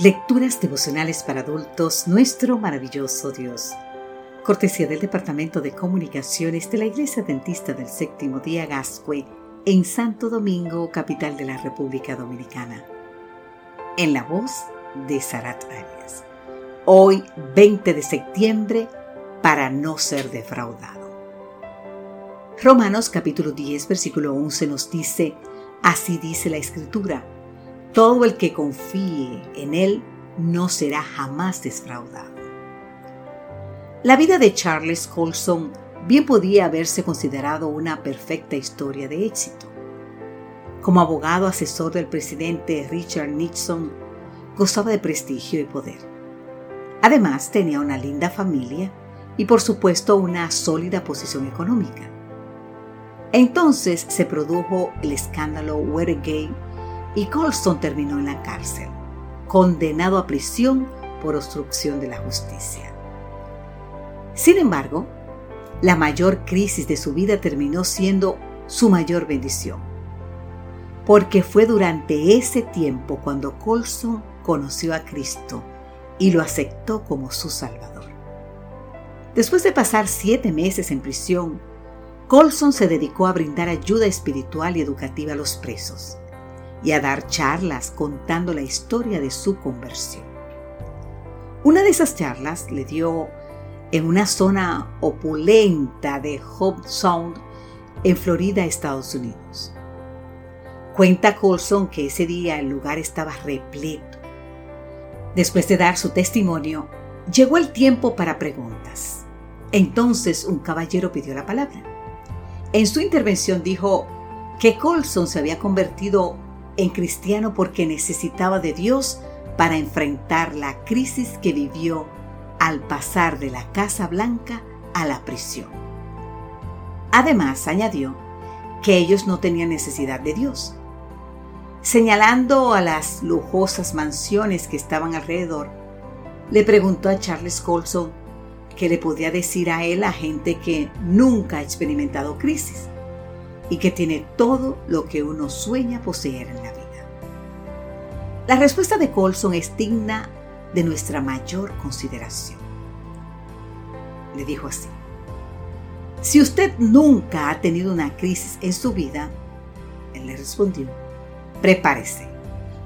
Lecturas devocionales para adultos, nuestro maravilloso Dios. Cortesía del Departamento de Comunicaciones de la Iglesia Dentista del Séptimo Día Gascue en Santo Domingo, capital de la República Dominicana. En la voz de Sarat Arias. Hoy, 20 de septiembre, para no ser defraudado. Romanos capítulo 10, versículo 11 nos dice, así dice la Escritura todo el que confíe en Él no será jamás defraudado. La vida de Charles Colson bien podía haberse considerado una perfecta historia de éxito. Como abogado asesor del presidente Richard Nixon, gozaba de prestigio y poder. Además, tenía una linda familia y por supuesto una sólida posición económica. Entonces se produjo el escándalo Watergate y Colson terminó en la cárcel, condenado a prisión por obstrucción de la justicia. Sin embargo, la mayor crisis de su vida terminó siendo su mayor bendición, porque fue durante ese tiempo cuando Colson conoció a Cristo y lo aceptó como su Salvador. Después de pasar siete meses en prisión, Colson se dedicó a brindar ayuda espiritual y educativa a los presos y a dar charlas contando la historia de su conversión. Una de esas charlas le dio en una zona opulenta de Hope Sound en Florida, Estados Unidos. Cuenta Colson que ese día el lugar estaba repleto. Después de dar su testimonio, llegó el tiempo para preguntas. Entonces un caballero pidió la palabra. En su intervención dijo que Colson se había convertido en cristiano porque necesitaba de Dios para enfrentar la crisis que vivió al pasar de la Casa Blanca a la prisión. Además, añadió que ellos no tenían necesidad de Dios. Señalando a las lujosas mansiones que estaban alrededor, le preguntó a Charles Colson qué le podía decir a él a gente que nunca ha experimentado crisis y que tiene todo lo que uno sueña poseer en la vida. La respuesta de Colson es digna de nuestra mayor consideración. Le dijo así, si usted nunca ha tenido una crisis en su vida, él le respondió, prepárese,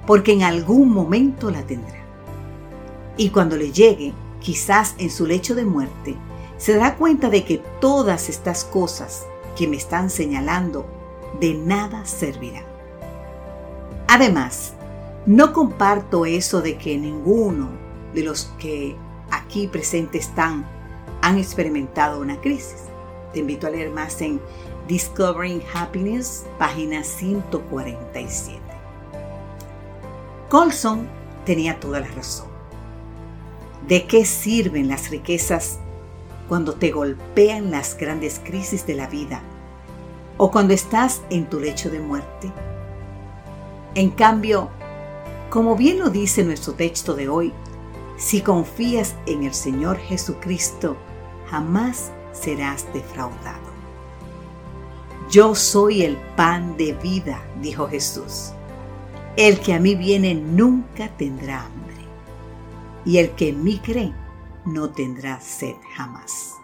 porque en algún momento la tendrá. Y cuando le llegue, quizás en su lecho de muerte, se dará cuenta de que todas estas cosas que me están señalando de nada servirán. Además, no comparto eso de que ninguno de los que aquí presentes están han experimentado una crisis. Te invito a leer más en Discovering Happiness, página 147. Colson tenía toda la razón. ¿De qué sirven las riquezas cuando te golpean las grandes crisis de la vida o cuando estás en tu lecho de muerte. En cambio, como bien lo dice nuestro texto de hoy, si confías en el Señor Jesucristo, jamás serás defraudado. Yo soy el pan de vida, dijo Jesús. El que a mí viene nunca tendrá hambre, y el que en mí cree no tendrá sed jamás.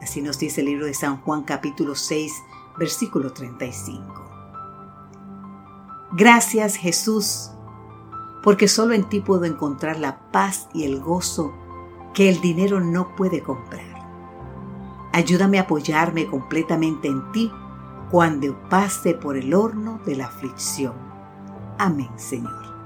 Así nos dice el libro de San Juan capítulo 6, versículo 35. Gracias Jesús, porque solo en ti puedo encontrar la paz y el gozo que el dinero no puede comprar. Ayúdame a apoyarme completamente en ti cuando pase por el horno de la aflicción. Amén, Señor.